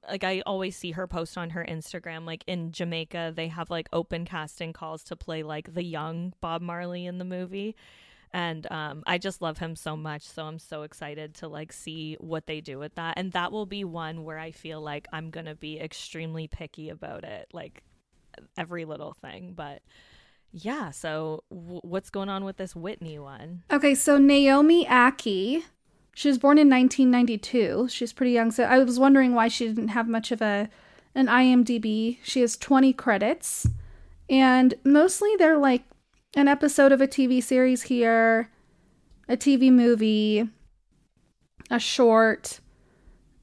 like I always see her post on her Instagram like in Jamaica they have like open casting calls to play like the young Bob Marley in the movie. And um I just love him so much so I'm so excited to like see what they do with that. And that will be one where I feel like I'm going to be extremely picky about it like every little thing. But yeah so w- what's going on with this Whitney one Okay, so Naomi Ackie, she was born in 1992. She's pretty young, so I was wondering why she didn't have much of a an IMDb. She has 20 credits, and mostly they're like an episode of a TV series here, a TV movie, a short.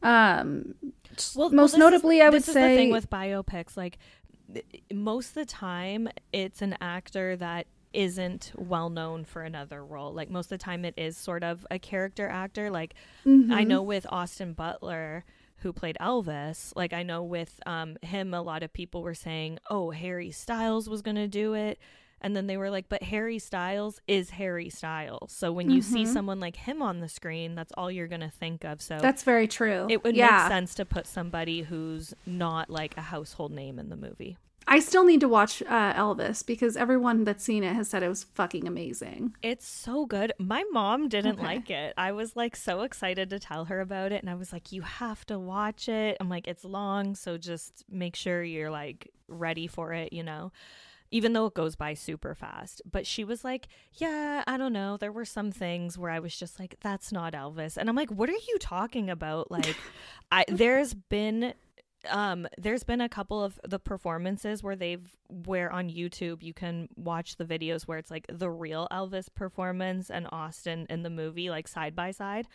Um, Well, most is- notably, I would this is the thing with biopics, like most of the time, it's an actor that isn't well known for another role. Like most of the time, it is sort of a character actor. Like I mhm. know with Austin Butler. Who played Elvis? Like I know with um, him, a lot of people were saying, "Oh, Harry Styles was gonna do it," and then they were like, "But Harry Styles is Harry Styles." So when you see Mhm. someone like him on the screen, that's all you're gonna think of. So that's very true. it would yeah. make sense to put somebody who's not like a household name in the movie. I still need to watch uh, Elvis because everyone that's seen it has said it was fucking amazing. It's so good. My mom didn't Okay. like it. I was like so excited to tell her about it and I was like you have to watch it. I'm like it's long, so just make sure you're like ready for it, you know. Even though it goes by super fast. But she was like, Yeah, I don't know. There were some things where I was just like, That's not Elvis. And I'm like, What are you talking about? Like I there's been um there's been a couple of the performances where they've where on YouTube you can watch the videos where it's like the real Elvis performance and Austin in the movie like side by side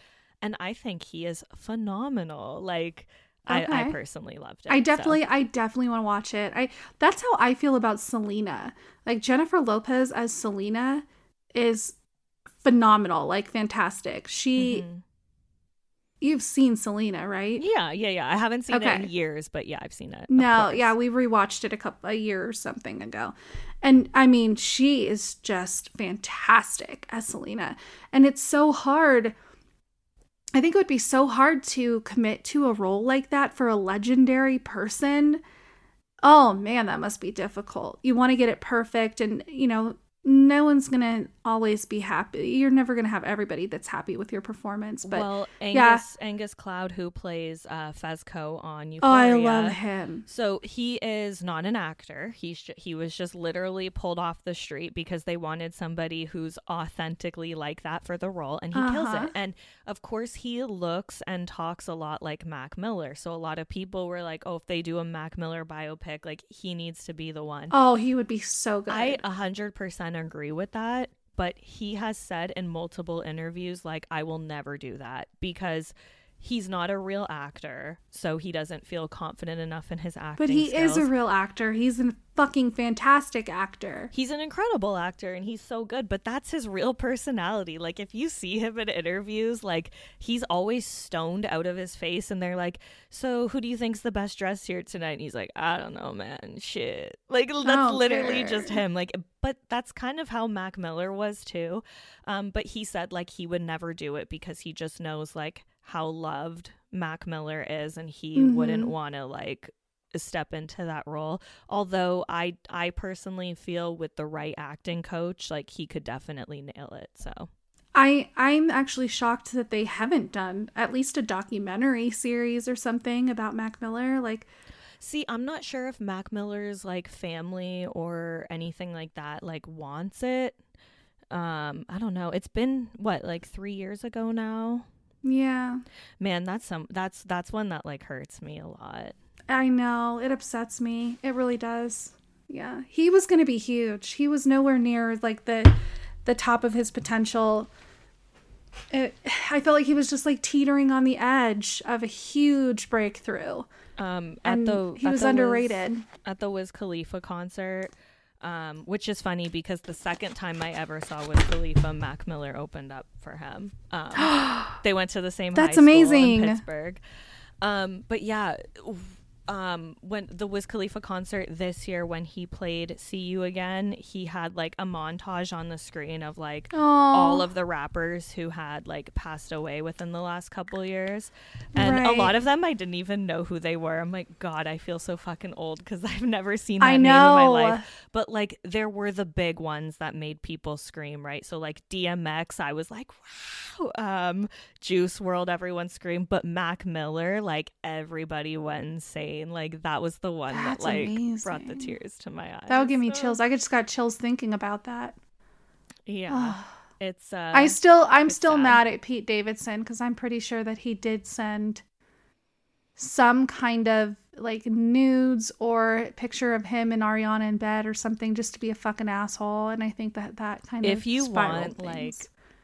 and I think he is phenomenal like I, I personally loved it I so. definitely, I definitely want to watch it. I that's how I feel about Selena. Like Jennifer Lopez as Selena is phenomenal, like fantastic. She, Mhm. you've seen Selena, right? yeah yeah yeah I haven't seen it in years but yeah I've seen it No, course. yeah, we rewatched it a couple a year or something ago. And I mean, she is just fantastic as Selena. And it's so hard. I think it would be so hard to commit to a role like that for a legendary person. Oh man, that must be difficult. You want to get it perfect and, you know, no one's going to always be happy. You're never going to have everybody that's happy with your performance, but well Angus yeah. Angus Cloud who plays uh Fezco on oh, Euphoria I love him. So he is not an actor. He's ju- he was just literally pulled off the street because they wanted somebody who's authentically like that for the role, and he kills Uh-huh. it. And of course, he looks and talks a lot like Mac Miller. So a lot of people were like, "Oh, if they do a Mac Miller biopic, like he needs to be the one." Oh, he would be so good. I a hundred percent agree with that, but he has said in multiple interviews like I will never do that because he's not a real actor, so he doesn't feel confident enough in his acting. But he is a real actor. He's a fucking fantastic actor. He's an incredible actor and he's so good, but that's his real personality. Like if you see him in interviews, like he's always stoned out of his face and they're like, "So, who do you think's the best dressed here tonight?" And he's like, "I don't know, man. Shit." Like that's literally care. just him. Like but that's kind of how Mac Miller was too. Um but he said like he would never do it because he just knows like how loved Mac Miller is and he wouldn't Mhm. want to like step into that role although i i personally feel with the right acting coach like he could definitely nail it so I I'm actually shocked that they haven't done at least a documentary series or something about Mac Miller. Like, see i'm not sure if mac miller's like family or anything like that like wants it um i don't know it's been what like three years ago now yeah, man that's some that's that's one that like hurts me a lot I know it upsets me. It really does. Yeah, he was gonna be huge. He was nowhere near like the the top of his potential. It, I felt like he was just like teetering on the edge of a huge breakthrough, um at and the he was the Wiz- underrated. at the Wiz Khalifa concert, um, which is funny because the second time I ever saw Wiz Khalifa, Mac Miller opened up for him. Um, they went to the same. That's high school amazing. In Pittsburgh. Um, but yeah. Um, when the Wiz Khalifa concert this year, when he played "See You Again," he had like a montage on the screen of like all of the rappers who had like passed away within the last couple years, and a lot of them I didn't even know who they were. I'm like, God, I feel so fucking old because I've never seen that I name in my know. life. But like, there were the big ones that made people scream, right? So like DMX, I was like, wow. Um, Juice WRLD, everyone screamed, but Mac Miller, like everybody went insane. Like that was the one That's that like brought the tears to my eyes. That would give me So, chills. I just got chills thinking about that. Yeah, it's. Uh, I still I'm still sad. mad at Pete Davidson because I'm pretty sure that he did send some kind of like nudes or picture of him and Ariana in bed or something just to be a fucking asshole. And I think that that kind of if you want like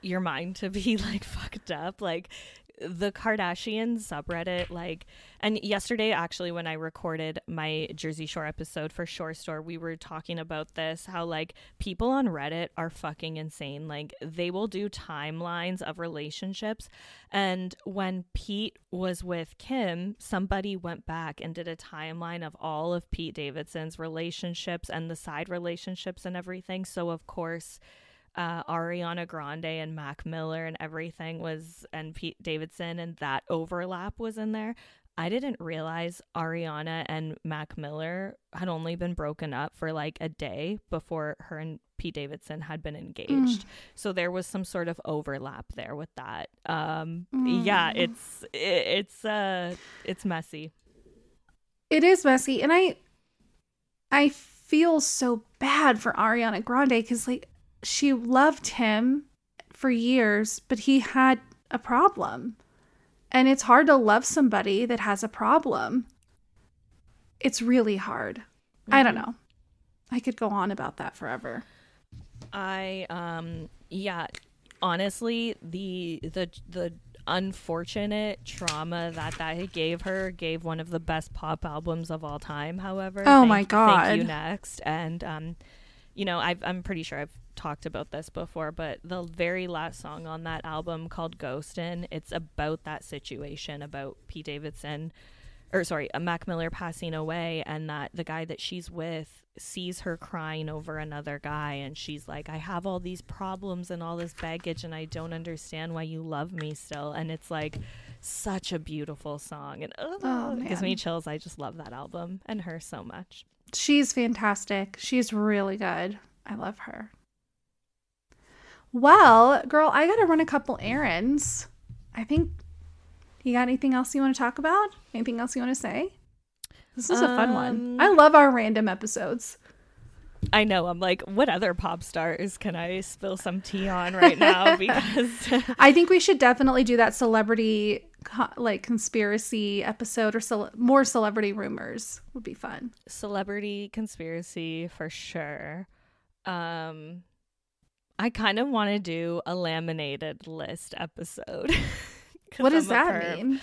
your mind to be like fucked up like the kardashian subreddit like and yesterday actually when i recorded my jersey shore episode for shore store we were talking about this how like people on reddit are fucking insane. Like they will do timelines of relationships. And when pete was with kim somebody went back and did a timeline of all of pete davidson's relationships and the side relationships and everything. So of course uh, Ariana Grande and Mac Miller and everything was, and Pete Davidson, and that overlap was in there. I didn't realize Ariana and Mac Miller had only been broken up for like a day before her and Pete Davidson had been engaged. So there was some sort of overlap there with that. Um, Yeah, it's it, it's uh it's messy. it is messy, and I I feel so bad for Ariana Grande because like she loved him for years, but he had a problem. And it's hard to love somebody that has a problem. it's really hard. I don't know. I could go on about that forever. I um yeah, honestly, the the the unfortunate trauma that that gave her gave one of the best pop albums of all time. However, Oh my God. Thank you next, and um, you know, I've, I'm pretty sure I've talked about this before, but the very last song on that album called "Ghostin'," it's about that situation about Pete Davidson, or sorry, uh, Mac Miller passing away, and that the guy that she's with sees her crying over another guy and she's like i have all these problems and all this baggage and i don't understand why you love me still and it's like such a beautiful song and ugh, Oh, it gives me chills i just love that album and her so much She's fantastic. She's really good. I love her. Well, girl, I got to run a couple errands. I think you got anything else you want to talk about? Anything else you want to say? This is a fun one. Um, I love our random episodes. i know i'm like what other pop stars can i spill some tea on right now because I think we should definitely do that celebrity like conspiracy episode or more celebrity rumors would be fun. celebrity conspiracy for sure um i kind of want to do a laminated list episode. What does that perv. mean?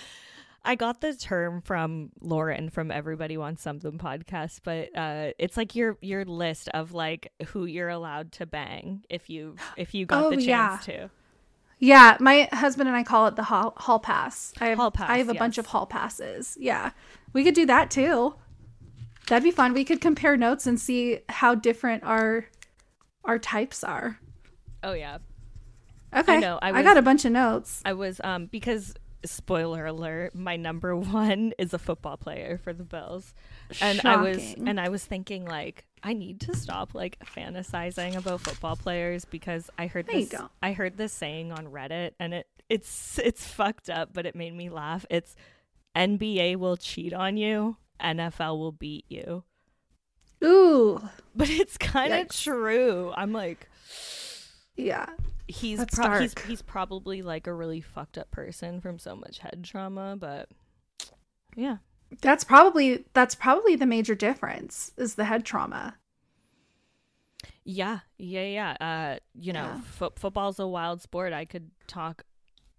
I got the term from Lauren from Everybody Wants Something podcast, but uh, it's like your your list of like who you're allowed to bang if you if you got Oh, the yeah. chance to. Yeah, my husband and I call it the hall, hall pass. I have, Hall pass, I have a bunch of hall passes. Yeah, we could do that too. That'd be fun. We could compare notes and see how different our our types are. Oh yeah, Okay, know, I I got a bunch of notes. I was um because spoiler alert, my number one is a football player for the Bills, and I was and I was thinking like I need to stop like fantasizing about football players because I heard you this. I heard this saying on Reddit and it it's it's fucked up, but it made me laugh. It's NBA will cheat on you, NFL will beat you. Ooh, But it's kind of true. I'm like yeah. he's That's pro- he's he's probably like a really fucked up person from so much head trauma, but yeah. That's probably that's probably the major difference is the head trauma. Yeah, yeah, yeah. Uh, you know, Yeah. fo- football's a wild sport. I could talk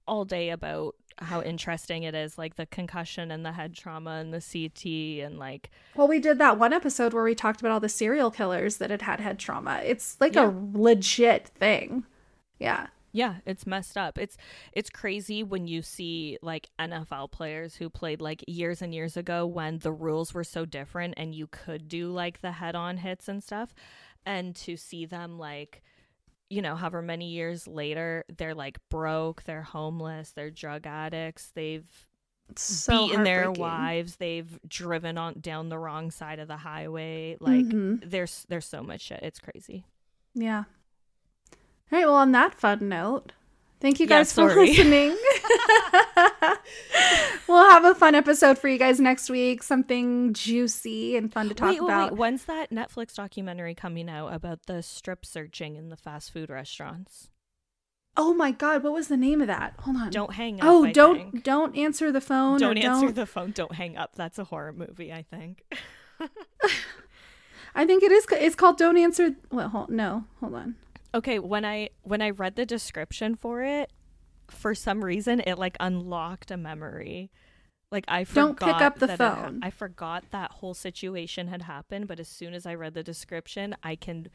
all day about how interesting it is, like the concussion and the head trauma and the CT and like Well, we did that one episode where we talked about all the serial killers that had had head trauma. It's like Yeah. a legit thing. Yeah. yeah, it's messed up. It's it's crazy when you see like NFL players who played like years and years ago when the rules were so different and you could do like the head-on hits and stuff and to see them like you know, however many years later, they're like broke, they're homeless, they're drug addicts, they've It's so beaten their wives, they've driven on down the wrong side of the highway. Like Mhm. there's there's so much shit. It's crazy. Yeah. All right. Well, on that fun note, thank you Yeah, guys for listening. we'll have a fun episode for you guys next week. Something juicy and fun to talk wait, about. wait. When's that Netflix documentary coming out about the strip searching in the fast food restaurants? Oh my God! What was the name of that? Hold on. Don't hang up. Oh, I don't think. don't answer the phone. don't answer don't- the phone. Don't hang up. That's a horror movie, I think. I think it is. It's called "Don't Answer." Well, hold, no, hold on. Okay, when I when I read the description for it, for some reason it like unlocked a memory. Like I forgot Don't pick up the that it phone. I forgot that whole situation had happened, but as soon as I read the description, I can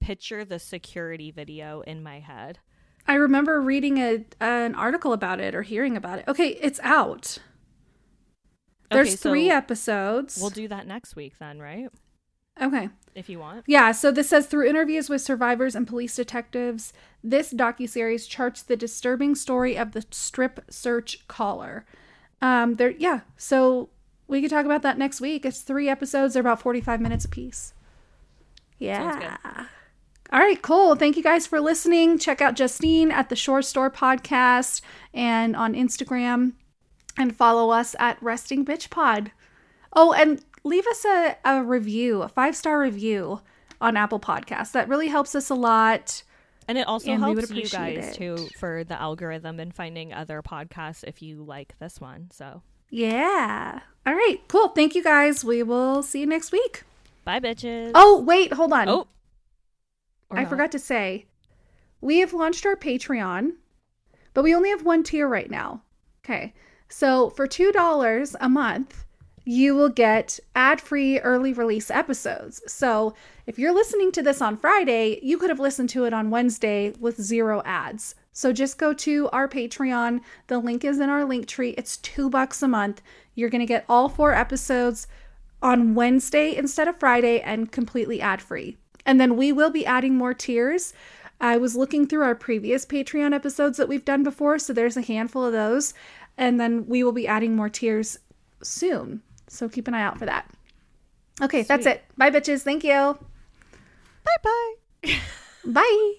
picture the security video in my head. I remember reading a an article about it or hearing about it. Okay, it's out. There's Okay, so three episodes. We'll do that next week then, right? okay. If you want. Yeah, so this says through interviews with survivors and police detectives, this docuseries charts the disturbing story of the strip search caller. Um there yeah, so we could talk about that next week. It's three episodes, they're about 45 minutes apiece. Yeah. All right, cool. Thank you guys for listening. Check out Justine at the Shore Store podcast and on Instagram and follow us at Resting Bitch Pod. Oh, and leave us a, a review, a five star review on Apple Podcasts. That really helps us a lot. And it also And helps you guys it. too for the algorithm and finding other podcasts if you like this one. So Yeah. All right, cool. Thank you guys. We will see you next week. Bye, bitches. Oh, wait, hold on. Oh. Or I not. forgot to say, we have launched our Patreon, but we only have one tier right now. Okay. So for $2 a month, you will get ad free early release episodes. So if you're listening to this on Friday, you could have listened to it on Wednesday with zero ads. So just go to our Patreon. The link is in our link tree. It's two bucks a month. You're going to get all four episodes on Wednesday instead of Friday and completely ad free. And then we will be adding more tiers. I was looking through our previous Patreon episodes that we've done before, so there's a handful of those. And then we will be adding more tiers soon. So keep an eye out for that. Okay, that's it. Bye, bitches. Thank you. Bye bye. Bye.